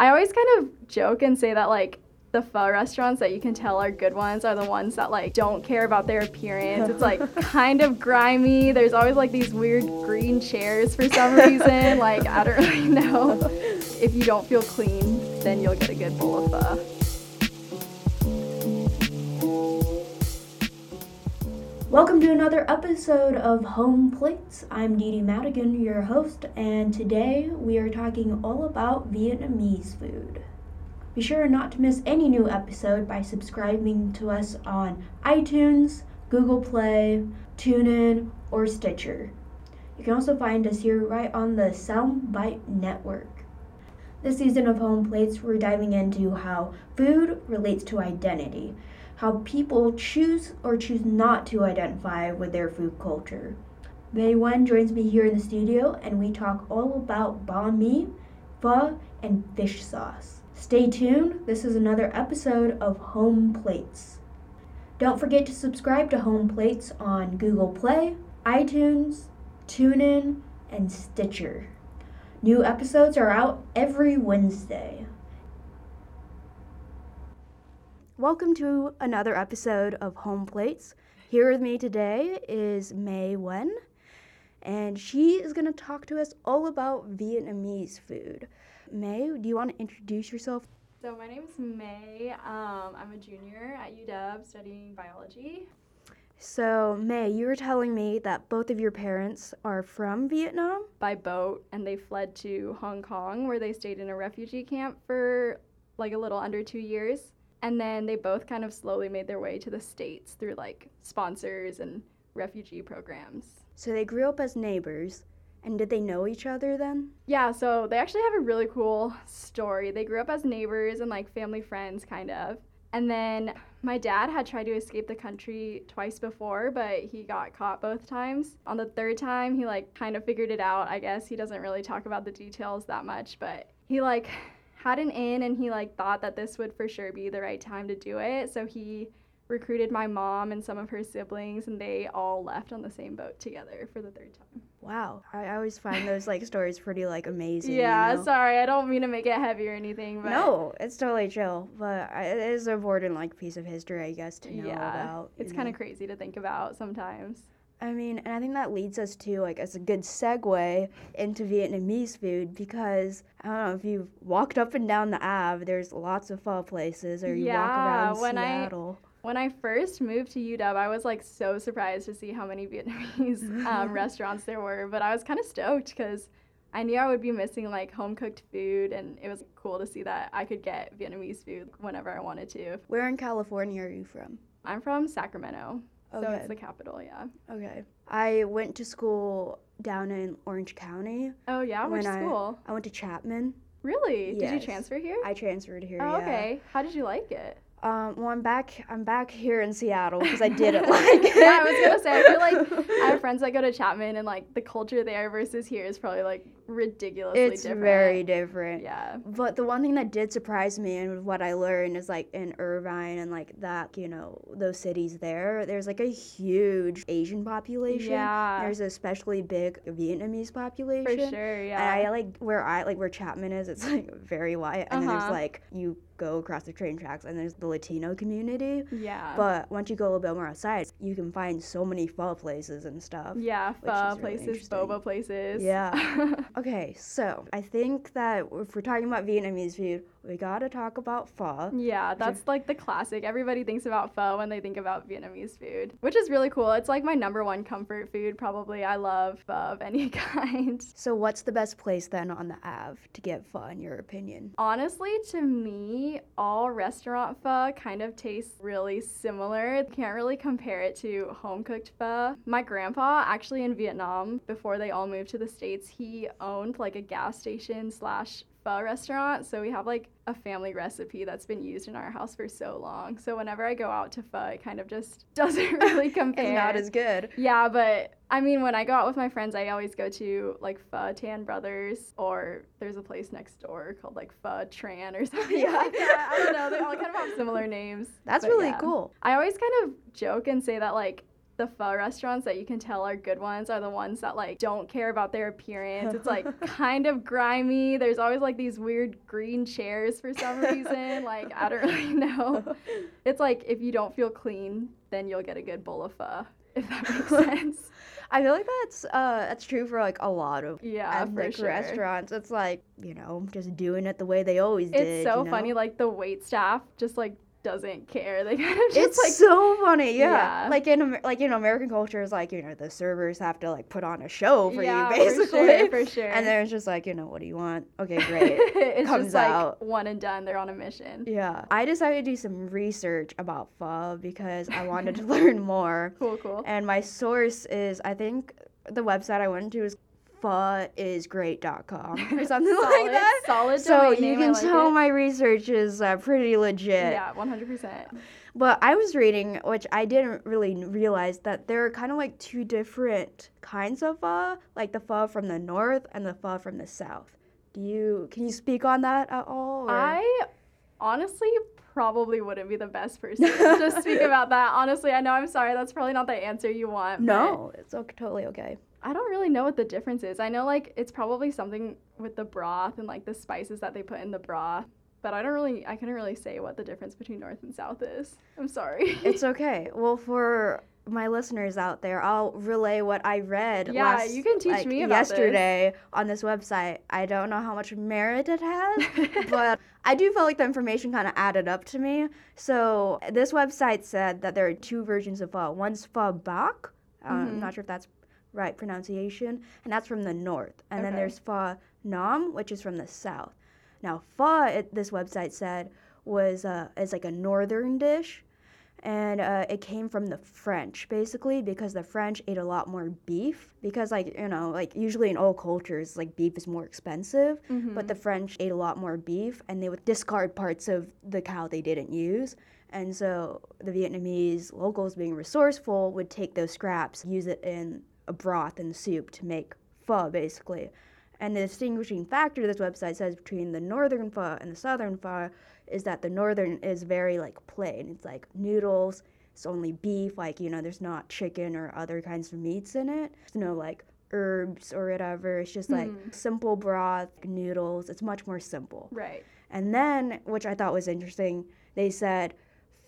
I always kind of joke and say that like the pho restaurants that you can tell are good ones are the ones that like don't care about their appearance. It's like kind of grimy. There's always like these weird green chairs for some reason. like I don't really know. If you don't feel clean, then you'll get a good bowl of pho. Welcome to another episode of Home Plates. I'm Dee Dee Madigan, your host, and today we are talking all about Vietnamese food. Be sure not to miss any new episode by subscribing to us on iTunes, Google Play, TuneIn, or Stitcher. You can also find us here right on the Soundbite Network. This season of Home Plates, we're diving into how food relates to identity, how people choose or choose not to identify with their food culture. May Wen joins me here in the studio, and we talk all about banh mi, pho, and fish sauce. Stay tuned, this is another episode of Home Plates. Don't forget to subscribe to Home Plates on Google Play, iTunes, TuneIn, and Stitcher. New episodes are out every Wednesday. Welcome to another episode of Home Plates. Here with me today is May Wen, and she is going to talk to us all about Vietnamese food. May, do you want to introduce yourself? So my name is May. Um, I'm a junior at UW studying biology. So, May, you were telling me that both of your parents are from Vietnam? By boat, and they fled to Hong Kong, where they stayed in a refugee camp for like a little under two years. And then they both kind of slowly made their way to the States through like sponsors and refugee programs. So, they grew up as neighbors. And did they know each other then? Yeah, so they actually have a really cool story. They grew up as neighbors and like family friends, kind of. And then my dad had tried to escape the country twice before, but he got caught both times. On the third time, he like kind of figured it out. I guess he doesn't really talk about the details that much, but he like had an in and he like thought that this would for sure be the right time to do it. So he recruited my mom and some of her siblings and they all left on the same boat together for the third time. Wow, I always find those like stories pretty like amazing. Yeah, you know? sorry, I don't mean to make it heavy or anything, but no, it's totally chill. But it is a important like piece of history, I guess, to know yeah, about. It's kind of crazy to think about sometimes. I mean, and I think that leads us to like as a good segue into Vietnamese food because I don't know if you've walked up and down the Ave, there's lots of pho places, or you yeah, walk around when Seattle. I, when I first moved to UW, I was like so surprised to see how many Vietnamese um, restaurants there were. But I was kind of stoked because I knew I would be missing like home cooked food, and it was cool to see that I could get Vietnamese food whenever I wanted to. Where in California are you from? I'm from Sacramento, Okay. so it's the capital. Yeah. Okay. I went to school down in Orange County. Oh yeah, which I- school? I went to Chapman. Really? Did you transfer here? I transferred here. oh, yeah. okay. How did you like it? Um, well, I'm back. I'm back here in Seattle because I like it. yeah, I was gonna say. I feel like I have friends that go to Chapman, and like the culture there versus here is probably like ridiculously it's different. very different. Yeah. But the one thing that did surprise me and what I learned is like in Irvine and like that, you know, those cities there, there's like a huge Asian population. Yeah. There's a especially big Vietnamese population. For sure, yeah. And I like where I like where Chapman is, it's like very white. And then Uh-huh. there's like you go across the train tracks and there's the Latino community. yeah. But once you go a little bit more outside, you can find so many pho places and stuff. yeah, pho really places, interesting. boba places. Yeah. Okay, so I think that if we're talking about Vietnamese food, we gotta talk about pho. yeah, that's like the classic. Everybody thinks about pho when they think about Vietnamese food, which is really cool. It's like my number one comfort food, probably. I love pho of any kind. So, what's the best place then on the Ave to get pho, in your opinion? Honestly, to me, all restaurant pho kind of tastes really similar. Can't really compare it to home cooked pho. My grandpa, actually in Vietnam, before they all moved to the States, he owned like a gas station slash pho restaurant. So we have like a family recipe that's been used in our house for so long. So whenever I go out to pho, it kind of just doesn't really compare. It's not as good. Yeah, but I mean, when I go out with my friends, I always go to like Pho Than Brothers, or there's a place next door called like Pho Tran or something Yeah. like that. I don't know. They all kind of have similar names. That's really yeah. cool. I always kind of joke and say that like the pho restaurants that you can tell are good ones are the ones that like don't care about their appearance. It's like kind of grimy. There's always like these weird green chairs for some reason. like I don't really know. It's like if you don't feel clean, then you'll get a good bowl of pho. If that makes sense. I feel like that's uh that's true for like a lot of Yeah, ethnic sure. restaurants. It's like you know just doing it the way they always did. It's so you know? funny. Like the wait staff just like doesn't care. They kind of just It's like so funny, yeah. Yeah. Like in Amer- like in American culture, is like you know the servers have to like put on a show for yeah, you basically, for sure, for sure. and then it's just like you know what do you want? Okay, great. it's comes just like out. one and done. They're on a mission. yeah, I decided to do some research about pho because I wanted to learn more, Cool, cool. and my source is I think the website I went to is phoisgreat.com or something like that. solid So you can like tell it. my research is uh, pretty legit. Yeah, one hundred percent. But I was reading, which I didn't really realize, that there are kind of like two different kinds of pho, like the pho from the north and the pho from the south. Do you can you speak on that at all? or- I honestly probably wouldn't be the best person to speak about that. Honestly, I know I'm sorry. That's probably not the answer you want. no, it's okay, totally okay. I don't really know what the difference is. I know like it's probably something with the broth and like the spices that they put in the broth. But I don't really, I couldn't really say what the difference between north and south is. I'm sorry. It's okay. Well, for my listeners out there, I'll relay what I read. Yeah, last, you can teach like, me about this. yesterday on this website. I don't know how much merit it has, but I do feel like the information kind of added up to me. So this website said that there are two versions of pho. One's pho bak. Uh, I'm Mhm. not sure if that's right pronunciation, and that's from the north. And then there's pho nam, which is from the south. Now pho, it, this website said, was uh, is like a northern dish and uh, it came from the French basically because the French ate a lot more beef because like you know like usually in all cultures like beef is more expensive Mm-hmm. but the French ate a lot more beef and they would discard parts of the cow they didn't use and so the Vietnamese locals being resourceful would take those scraps use it in a broth and soup to make pho basically and the distinguishing factor this website says between the northern pho and the southern pho is that the northern is very like plain. It's like noodles. It's only beef. Like you know, there's not chicken or other kinds of meats in it. There's no like herbs or whatever. It's just like Hmm. simple broth, noodles. It's much more simple. right. And then, which I thought was interesting, they said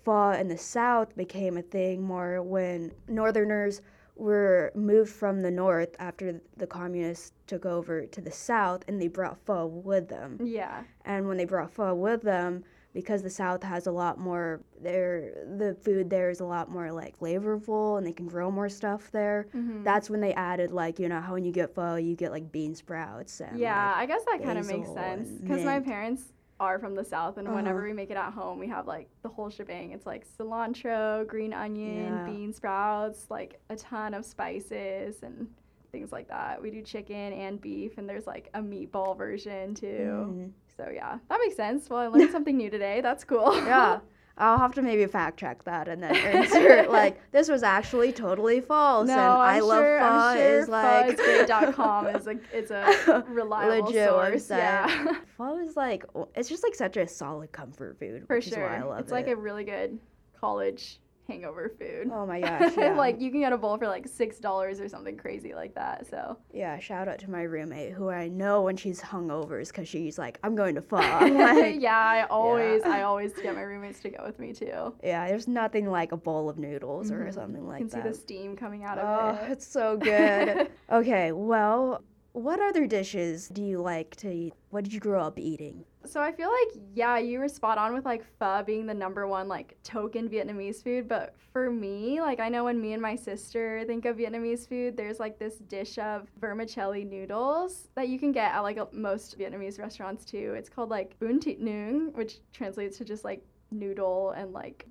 pho in the South became a thing more when Northerners were moved from the North after the communists took over to the South and they brought pho with them. Yeah. And when they brought pho with them, because the South has a lot more, there the food there is a lot more like flavorful and they can grow more stuff there. Mhm. That's when they added like you know how when you get pho you get like bean sprouts and Yeah, like, I guess that kind of makes sense because my parents are from the south, and whenever Uh-huh. we make it at home, we have like the whole shebang. It's like cilantro, green onion, Yeah. bean sprouts, like a ton of spices and things like that. We do chicken and beef, and there's like a meatball version too. Mhm. So yeah, that makes sense. Well, I learned something new today. That's cool. yeah. I'll have to maybe fact check that and then insert like this was actually totally false No, and I'm I love sure, pho I'm sure is like phoisgreat.com is a it's a reliable legit source. website. Yeah. Pho is like it's just like such a solid comfort food, For is why I sure. love It's it. like a really good college hangover food. oh my gosh, yeah. like you can get a bowl for like six dollars or something crazy like that. So yeah, shout out to my roommate who I know when she's hungover is because she's like, I'm going to. I'm like, yeah, I always I always get my roommates to go with me too. yeah, there's nothing like a bowl of noodles or Mhm. something like that. You can see the steam coming out of Oh, it. Oh, it's so good. okay, well, what other dishes do you like to eat? What did you grow up eating? So I feel like yeah, you were spot on with like pho being the number one like token Vietnamese food, but for me, like I know when me and my sister think of Vietnamese food, there's like this dish of vermicelli noodles that you can get at like most Vietnamese restaurants too. It's called like bun thịt nướng, which translates to just like noodle and like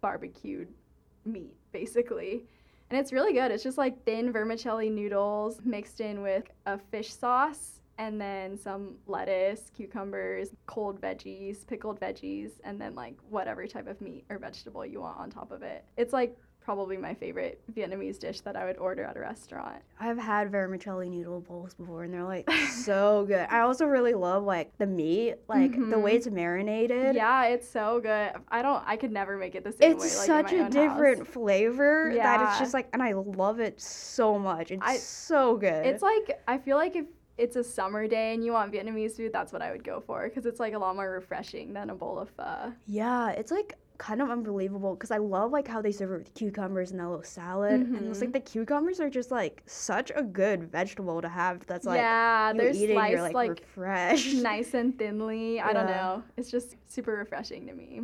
barbecued meat basically. And it's really good. It's just like thin vermicelli noodles mixed in with a fish sauce and then some lettuce, cucumbers, cold veggies, pickled veggies, and then like whatever type of meat or vegetable you want on top of it. It's like probably my favorite Vietnamese dish that I would order at a restaurant. I've had vermicelli noodle bowls before, and they're like so good. I also really love like the meat, like the way Mhm. it's marinated. Yeah, it's so good. I don't. I could never make it the same It's way. Like such a different House. flavor that it's just like, and I love it so much. It's I- so good. It's like I feel like if it's a summer day and you want Vietnamese food, that's what I would go for because it's like a lot more refreshing than a bowl of pho. yeah, it's like kind of unbelievable because I love like how they serve it with cucumbers and that little salad, and it's Mhm. like the cucumbers are just like such a good vegetable to have. That's like yeah, they're eat it, sliced you're like, like refreshed. nice and thinly. I don't know. It's just super refreshing to me.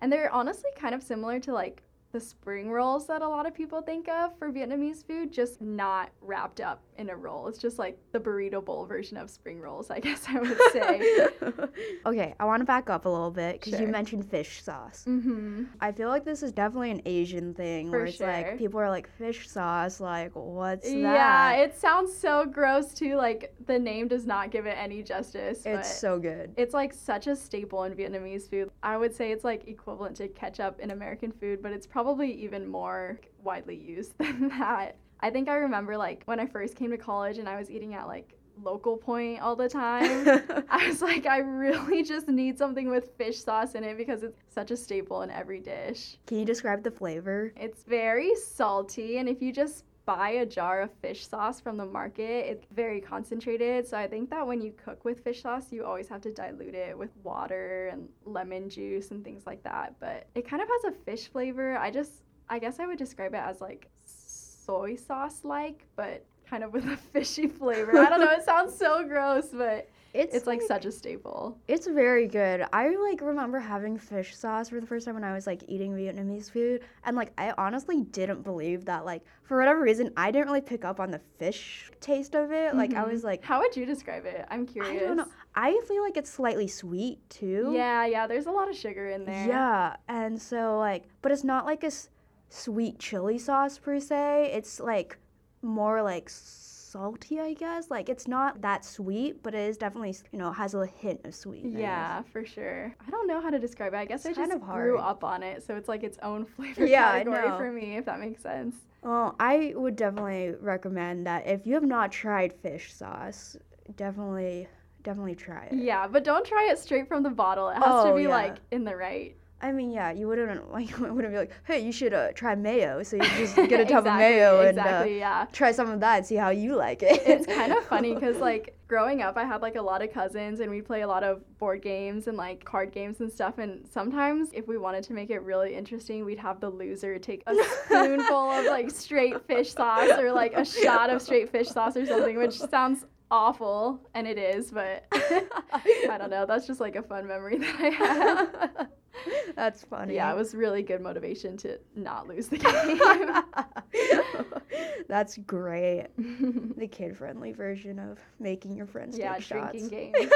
And they're honestly kind of similar to like the spring rolls that a lot of people think of for Vietnamese food, just not wrapped up in a roll. It's just like the burrito bowl version of spring rolls, I guess I would say. okay, I want to back up a little bit because you mentioned fish sauce. mm-hmm. I feel like this is definitely an Asian thing For where it's sure. like people are like fish sauce, like what's that? Yeah, it sounds so gross too. Like the name does not give it any justice. but it's so good. it's like such a staple in Vietnamese food. I would say it's like equivalent to ketchup in American food, but it's probably even more widely used than that. I think I remember like when I first came to college and I was eating at like local point all the time. I was like, I really just need something with fish sauce in it because it's such a staple in every dish. Can you describe the flavor? It's very salty, and if you just buy a jar of fish sauce from the market, it's very concentrated. So I think that when you cook with fish sauce, you always have to dilute it with water and lemon juice and things like that. But it kind of has a fish flavor. I just, I guess I would describe it as like soy sauce like, but kind of with a fishy flavor. I don't know, it sounds so gross, but it's it's like such a staple. It's very good. I like remember having fish sauce for the first time when I was like eating Vietnamese food, and like I honestly didn't believe that. Like for whatever reason, I didn't really pick up on the fish taste of it. Like I Mhm. was like, How would you describe it? I'm curious. I don't know. I feel like it's slightly sweet too. Yeah, yeah, there's a lot of sugar in there. Yeah, and so like, but it's not like a s- sweet chili sauce per se. It's like more like salty, I guess. Like it's not that sweet, but it is definitely you know has a hint of sweetness. Yeah, for sure. I don't know how to describe it. I guess It's I just kind of grew up on it, so it's like its own flavor Yeah, category for me, if that makes sense. Well, I would definitely recommend that if you have not tried fish sauce, definitely definitely try it. Yeah, but don't try it straight from the bottle. It has Oh, to be yeah. like in the right. I mean, yeah, you wouldn't like wouldn't be like, hey, you should uh, try mayo. So you just get a tub of mayo and uh, yeah. try some of that and see how you like it. It's kind of funny because like growing up, I had like a lot of cousins, and we play a lot of board games and like card games and stuff. And sometimes, if we wanted to make it really interesting, we'd have the loser take a spoonful of like straight fish sauce or like a shot of straight fish sauce or something, which sounds awful, and it is, but I don't know. That's just like a fun memory that I have. That's funny. Yeah, it was really good motivation to not lose the game. That's great. The kid-friendly version of making your friends yeah, take shots. drinking games.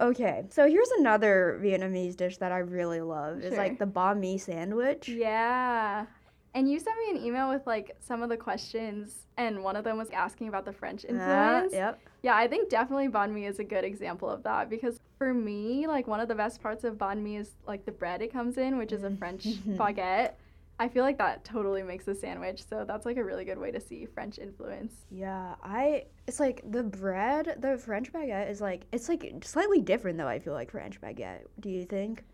okay, so here's another Vietnamese dish that I really love. It's like the banh mi sandwich. Yeah. And you sent me an email with like some of the questions, and one of them was asking about the French Uh, influence. yep. Yeah, I think definitely banh mi is a good example of that because for me, like one of the best parts of banh mi is like the bread it comes in, which is a French Mhm. baguette. I feel like that totally makes a sandwich, so that's like a really good way to see French influence. Yeah, I it's like the bread, the French baguette is like it's like slightly different though. I feel like French baguette. Do you think?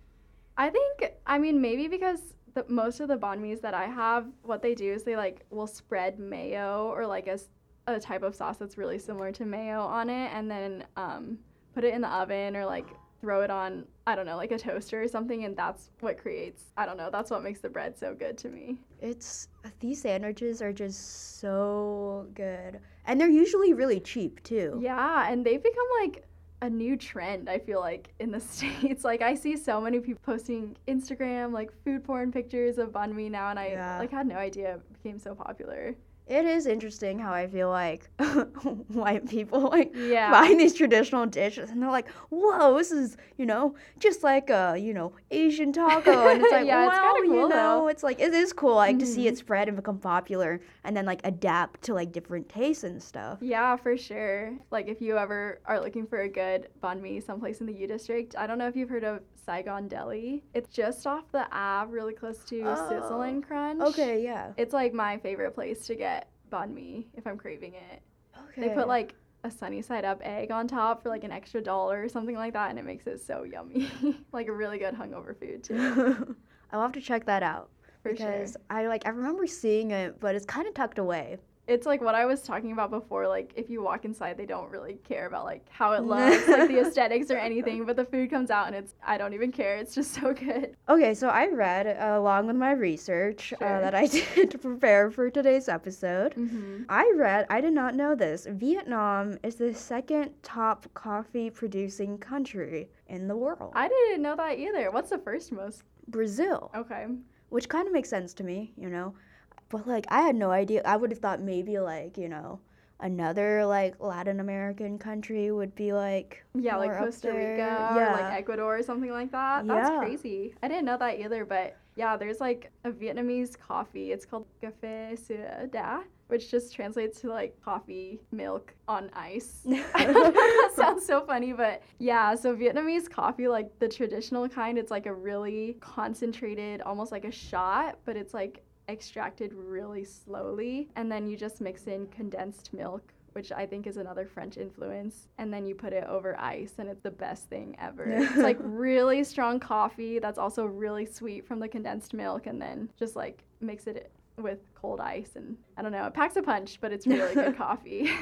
I think, I mean, maybe because the, most of the banh mi's that I have, what they do is they like will spread mayo or like a, a type of sauce that's really similar to mayo on it, and then um, put it in the oven or like throw it on, I don't know, like a toaster or something, and that's what creates, I don't know, that's what makes the bread so good to me. It's these sandwiches are just so good, and they're usually really cheap too. Yeah, and they've become like a new trend, I feel like, in the States. Like, I see so many people posting Instagram, like, food porn pictures of banh mi now, and I, Yeah. like, had no idea it became so popular. It is interesting how I feel like white people like Yeah. buying these traditional dishes and they're like, "Whoa, this is you know just like a you know Asian taco," and it's like, Yeah, it's "Well, kinda you know, though. it's like it is cool like to see Mhm. it spread and become popular and then like adapt to like different tastes and stuff." Yeah, for sure. Like if you ever are looking for a good banh mi someplace in the U District, I don't know if you've heard of Saigon Deli. It's just off the Ave, really close to Oh, Sizzle and Crunch. Okay, yeah. It's like my favorite place to get banh mi if I'm craving it. Okay. They put like a sunny side up egg on top for like an extra dollar or something like that, and it makes it so yummy. like a really good hungover food too. I'll have to check that out For because sure. I like I remember seeing it, but it's kind of tucked away. It's like what I was talking about before. Like if you walk inside, they don't really care about like how it looks, like the aesthetics or anything. But the food comes out and it's I don't even care. It's just so good. Okay, so I read uh, along with my research uh, that I did to prepare for today's episode. Mm-hmm. I read, I did not know this. Vietnam is the second top coffee producing country in the world. I didn't know that either. What's the first most? Brazil, Okay. which kind of makes sense to me, you know. But like, I had no idea. I would have thought maybe like, you know, another like Latin American country would be like Yeah, like Costa. Rica Yeah. or like Ecuador or something like that. That's Yeah. crazy. I didn't know that either, but yeah, there's like a Vietnamese coffee. It's called Café Sữa Da, which just translates to like coffee milk on ice. that sounds so funny, but yeah, so Vietnamese coffee, like the traditional kind, it's like a really concentrated, almost like a shot, but it's like extracted really slowly. And then you just mix in condensed milk, which I think is another French influence. And then you put it over ice, and it's the best thing ever. it's like really strong coffee that's also really sweet from the condensed milk, and then just like mix it with cold ice. And I don't know, it packs a punch, but it's really good coffee.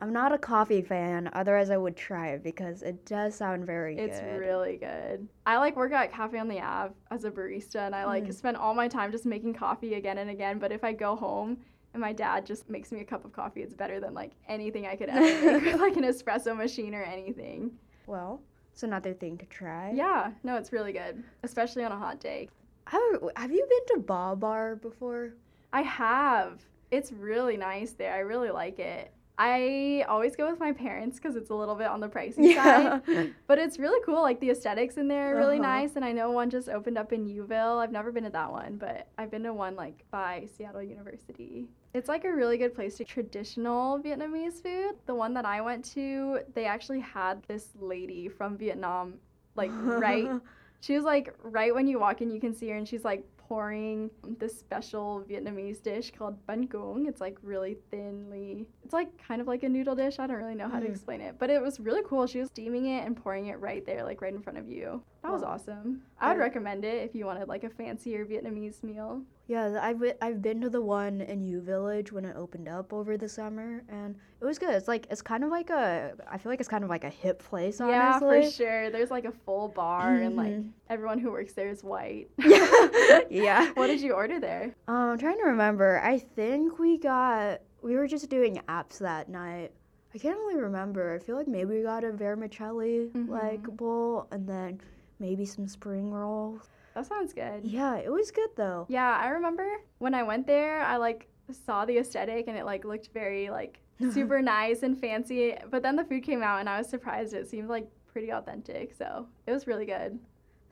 I'm not a coffee fan, otherwise I would try it because it does sound very It's good. really good. I like work at Cafe on the Ave as a barista, and I like Mm. spend all my time just making coffee again and again. But if I go home and my dad just makes me a cup of coffee, it's better than like anything I could ever make with like an espresso machine or anything. Well, it's another thing to try. Yeah, no, it's really good, especially on a hot day. Have, have you been to Ba Bar before? I have. It's really nice there. I really like it. I always go with my parents because it's a little bit on the pricey side. But it's really cool. Like the aesthetics in there are really Uh-huh. nice. And I know one just opened up in Uville. I've never been to that one, but I've been to one like by Seattle University. It's like a really good place to traditional Vietnamese food. The one that I went to, they actually had this lady from Vietnam, like right. She was like right when you walk in, you can see her, and she's like pouring this special Vietnamese dish called bánh cuốn. It's like really thinly. It's like kind of like a noodle dish. I don't really know how to Mm. explain it, but it was really cool. She was steaming it and pouring it right there, like right in front of you. That was awesome. I would recommend it if you wanted like a fancier Vietnamese meal. Yeah, I've been, I've been to the one in U Village when it opened up over the summer, and it was good. It's like it's kind of like a I feel like it's kind of like a hip place, Honestly. Yeah, for sure. There's like a full bar and like Mhm. everyone who works there is white. yeah. yeah. what did you order there? Um, I'm trying to remember. I think we got we were just doing apps that night. I can't really remember. I feel like maybe we got a vermicelli like Mhm. bowl, and then maybe some spring rolls. That sounds good. Yeah, it was good though. Yeah, I remember when I went there, I like saw the aesthetic and it like looked very like super nice and fancy. But then the food came out and I was surprised. It seemed like pretty authentic, so it was really good.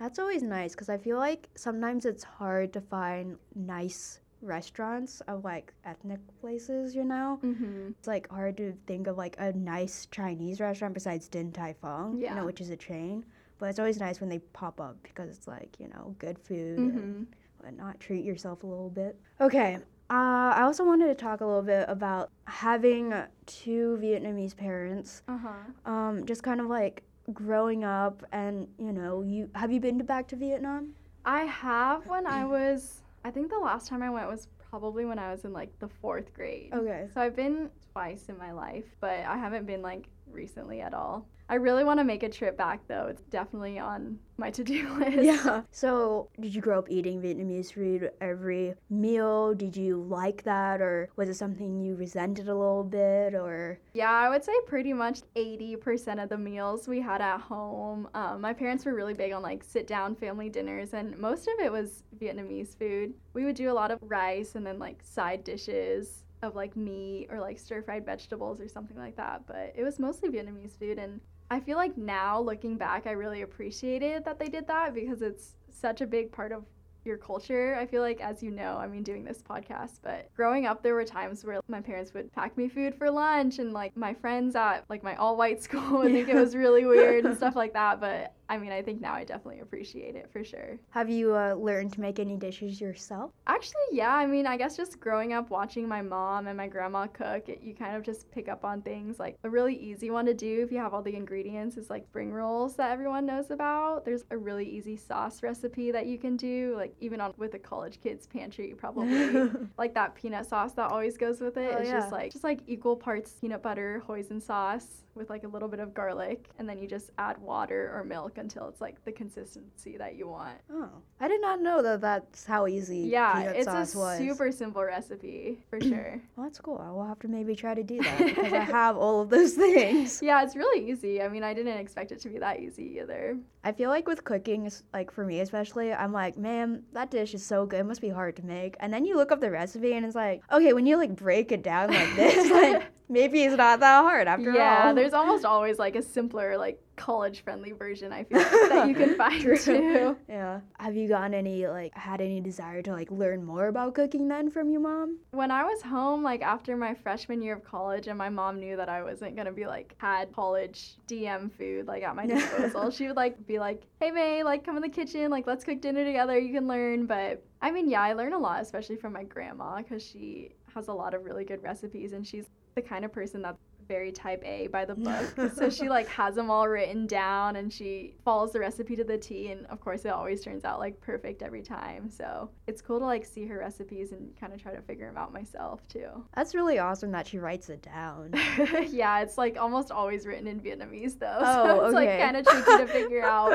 That's always nice because I feel like sometimes it's hard to find nice restaurants of like ethnic places, you know? Mm-hmm. It's like hard to think of like a nice Chinese restaurant besides Din Tai Fung, you know, which is a chain. But it's always nice when they pop up because it's like, you know, good food Mm-hmm. and whatnot. Treat yourself a little bit. Okay. Uh, I also wanted to talk a little bit about having two Vietnamese parents. Uh huh. Um, just kind of like growing up and, you know, you have you been to back to Vietnam? I have when I was. I think the last time I went was probably when I was in like the fourth grade. Okay. So I've been twice in my life, but I haven't been like recently at all. I really want to make a trip back though. It's definitely on my to-do list. Yeah. So, did you grow up eating Vietnamese food every meal? Did you like that, or was it something you resented a little bit, or? Yeah, I would say pretty much 80% of the meals we had at home. Um, my parents were really big on like sit down family dinners, and most of it was Vietnamese food. We would do a lot of rice and then like side dishes. of like meat or like stir fried vegetables or something like that. But it was mostly Vietnamese food. And I feel like now looking back, I really appreciated that they did that because it's such a big part of your culture. I feel like, as you know, I mean, doing this podcast, but growing up, there were times where my parents would pack me food for lunch, and like my friends at like my all white school would think it was really weird and stuff like that. But I mean, I think now I definitely appreciate it for sure. Have you uh, learned to make any dishes yourself? Actually, yeah. I mean, I guess just growing up watching my mom and my grandma cook, it, you kind of just pick up on things. Like a really easy one to do if you have all the ingredients is like spring rolls that everyone knows about. There's a really easy sauce recipe that you can do, like even on with a college kid's pantry, probably. like that peanut sauce that always goes with it. Oh, it's yeah. just like just like equal parts peanut butter, hoisin sauce with like a little bit of garlic, and then you just add water or milk until it's like the consistency that you want. Oh, I did not know that that's how easy Yeah, it's a was. super simple recipe for sure. Well, that's cool. I will have to maybe try to do that because I have all of those things. yeah, it's really easy. I mean, I didn't expect it to be that easy either. I feel like with cooking, like for me especially, I'm like, man, that dish is so good. It must be hard to make. And then you look up the recipe and it's like, okay, when you like break it down like this, like maybe it's not that hard after yeah, all. there's almost always like a simpler, like college friendly version, I feel like, that you can find True. too. Yeah. Have you gotten any like had any desire to like learn more about cooking then from your mom? When I was home, like after my freshman year of college, and my mom knew that I wasn't gonna be like had college DM food like at my disposal, she would like be like, "Hey May, like come in the kitchen, like let's cook dinner together. You can learn." But I mean, yeah, I learn a lot, especially from my grandma, because she has a lot of really good recipes, and she's the kind of person that's very type A by the book. so she like has them all written down and she follows the recipe to the T and of course it always turns out like perfect every time. So it's cool to like see her recipes and kind of try to figure them out myself too. That's really awesome that she writes it down. yeah, it's like almost always written in Vietnamese though. Oh, so it's okay. like kind of tricky to figure out,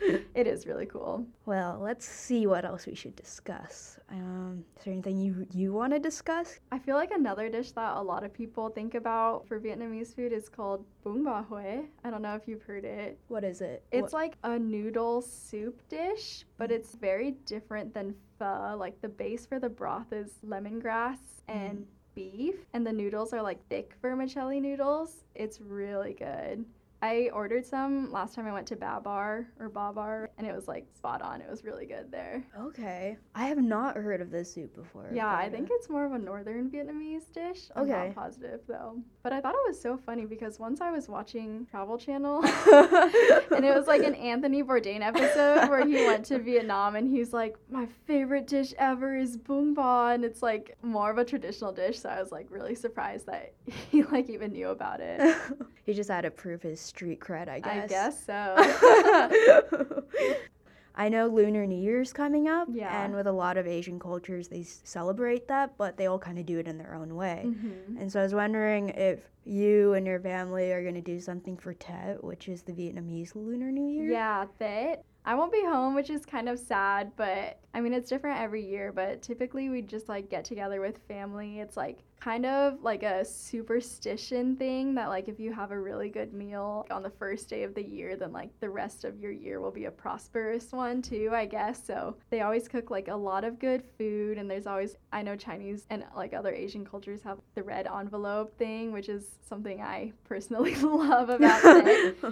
but it is really cool. Well, let's see what else we should discuss. Um, is there anything you you want to discuss? I feel like another dish that a lot of people think about for Vietnamese food is called bún bò Huế. I don't know if you've heard it. What is it? It's like a noodle soup dish, but it's very different than pho. Like the base for the broth is lemongrass and mm. beef, and the noodles are like thick vermicelli noodles. It's really good. I ordered some last time I went to Babar or Babar, and it was like spot on. It was really good there. Okay. I have not heard of this soup before. Yeah, I think it's more of a northern Vietnamese dish. I'm Okay. not positive though. But I thought it was so funny because once I was watching Travel Channel and it was like an Anthony Bourdain episode where he went to Vietnam and he's like, My favorite dish ever is bung ba and it's like more of a traditional dish, so I was like really surprised that he like even knew about it. he just had to prove his street cred, I guess. I guess so. I know Lunar New Year's coming up, Yeah. and with a lot of Asian cultures, they celebrate that, but they all kind of do it in their own way. Mhm. And so I was wondering if you and your family are going to do something for Tet, which is the Vietnamese Lunar New Year. Yeah, that. I won't be home, which is kind of sad, but I mean, it's different every year. But typically, we just like get together with family. It's like kind of like a superstition thing that, like, if you have a really good meal on the first day of the year, then like the rest of your year will be a prosperous one too, I guess. So they always cook like a lot of good food, and there's always, I know Chinese and like other Asian cultures have the red envelope thing, which is something I personally love about it.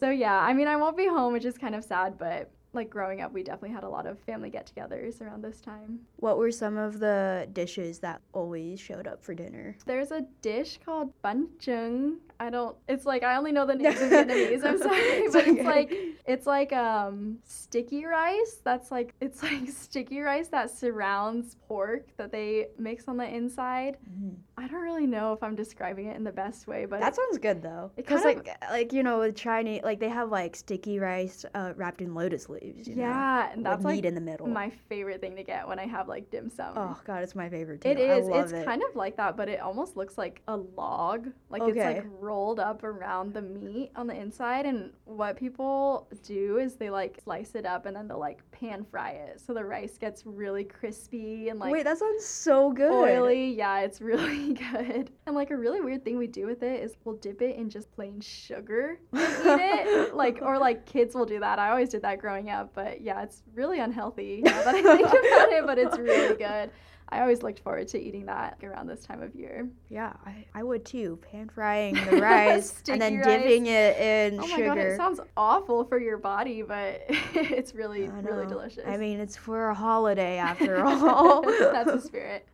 So yeah, I mean, I won't be home, which is kind of sad, but like growing up, we definitely had a lot of family get-togethers around this time. what were some of the dishes that always showed up for dinner? There's a dish called trưng. I don't. It's like I only know the names in Vietnamese. I'm sorry, It's but okay. it's like it's like um sticky rice. That's like it's like sticky rice that surrounds pork that they mix on the inside. I don't really know if I'm describing it in the best way, but That sounds good though. Because kind of- like like you know with Chinese like they have like sticky rice uh, wrapped in lotus leaves. You know, yeah, and with that's meat in the middle. my favorite thing to get when I have like dim sum. oh god, it's my favorite too. It is. I love It's it. kind of like that, but it almost looks like a log. Like it's like rolled up around the meat on the inside. And what people do is they like slice it up and then they'll like pan fry it. So the rice gets really crispy and like Wait, that sounds so good. oily. Yeah, it's really good. And like a really weird thing we do with it is we'll dip it in just plain sugar and eat it. Like or like kids will do that. I always did that growing up, but yeah, it's really unhealthy now that I think about it, but it's really good. I always looked forward to eating that around this time of year. Yeah, I, I would too. Pan frying the rice and then Sticky dipping it in Oh my sugar. god, it sounds awful for your body, but it's really, really delicious. I mean, it's for a holiday after all. that's the spirit.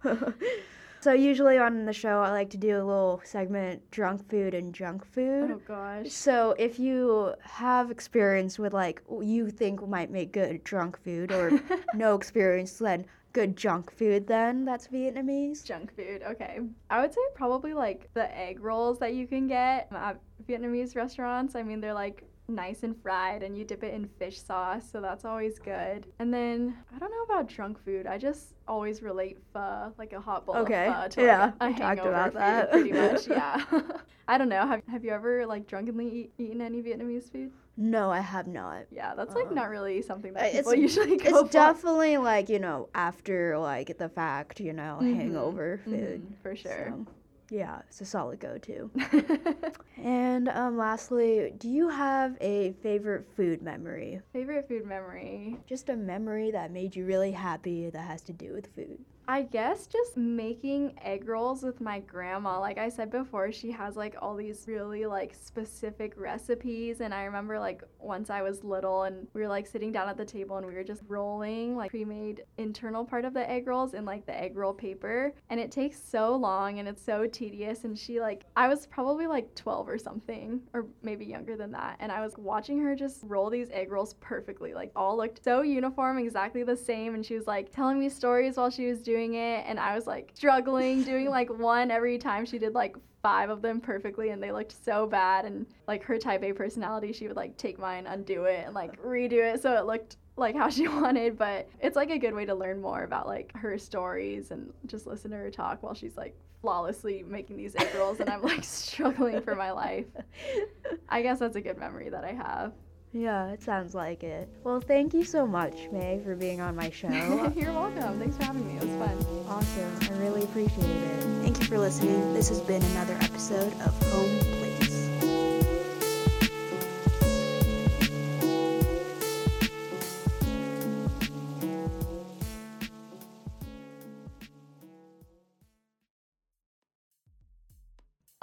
So usually on the show, I like to do a little segment, drunk food and junk food. Oh gosh. So if you have experience with like you think might make good drunk food or no experience, then good junk food, then that's Vietnamese. Junk food. Okay. I would say probably like the egg rolls that you can get at Vietnamese restaurants. I mean, they're like nice and fried and you dip it in fish sauce, so that's always good. And then I don't know about drunk food. I just always relate pho, like a hot bowl Okay. of pho to Yeah, like a hangover about food, that. pretty much. Yeah. I don't know. Have, have you ever like drunkenly eat, eaten any Vietnamese food? No, I have not. Yeah, that's like not really something that it's- usually go It's for. definitely like, you know, after like the fact, you know, Mhm, hangover food. mhm, for sure. So, yeah, it's a solid go to. And um, lastly, do you have a favorite food memory? Favorite food memory? Just a memory that made you really happy that has to do with food. I guess just making egg rolls with my grandma. Like I said before, she has like all these really like specific recipes. And I remember like once I was little and we were like sitting down at the table and we were just rolling like pre made internal part of the egg rolls in like the egg roll paper. And it takes so long and it's so tedious. And she like, I was probably like 12 or something, or maybe younger than that. And I was watching her just roll these egg rolls perfectly. Like all looked so uniform, exactly the same. And she was like telling me stories while she was doing it. And I was like struggling, doing like one every time. She did like five of them perfectly and they looked so bad. And like her type A personality, she would like take mine, undo it, and like redo it so it looked like how she wanted. But it's like a good way to learn more about like her stories and just listen to her talk while she's like flawlessly making these egg rolls and I'm like struggling for my life. I guess that's a good memory that I have. Yeah, it sounds like it. Well, thank you so much, May, for being on my show. You're welcome. Thanks for having me. It was fun. awesome. I really appreciate it. Thank you for listening. This has been another episode of Home Plates.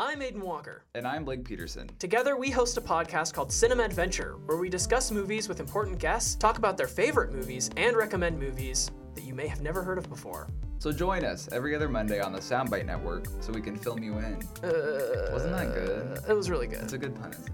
I'm Aiden Walker. And I'm Blake Peterson. Together, we host a podcast called Cinema Adventure, where we discuss movies with important guests, talk about their favorite movies, and recommend movies that you may have never heard of before. So join us every other Monday on the Soundbite Network so we can film you in. Uh, Wasn't that good? It was really good. It's a good pun, isn't it?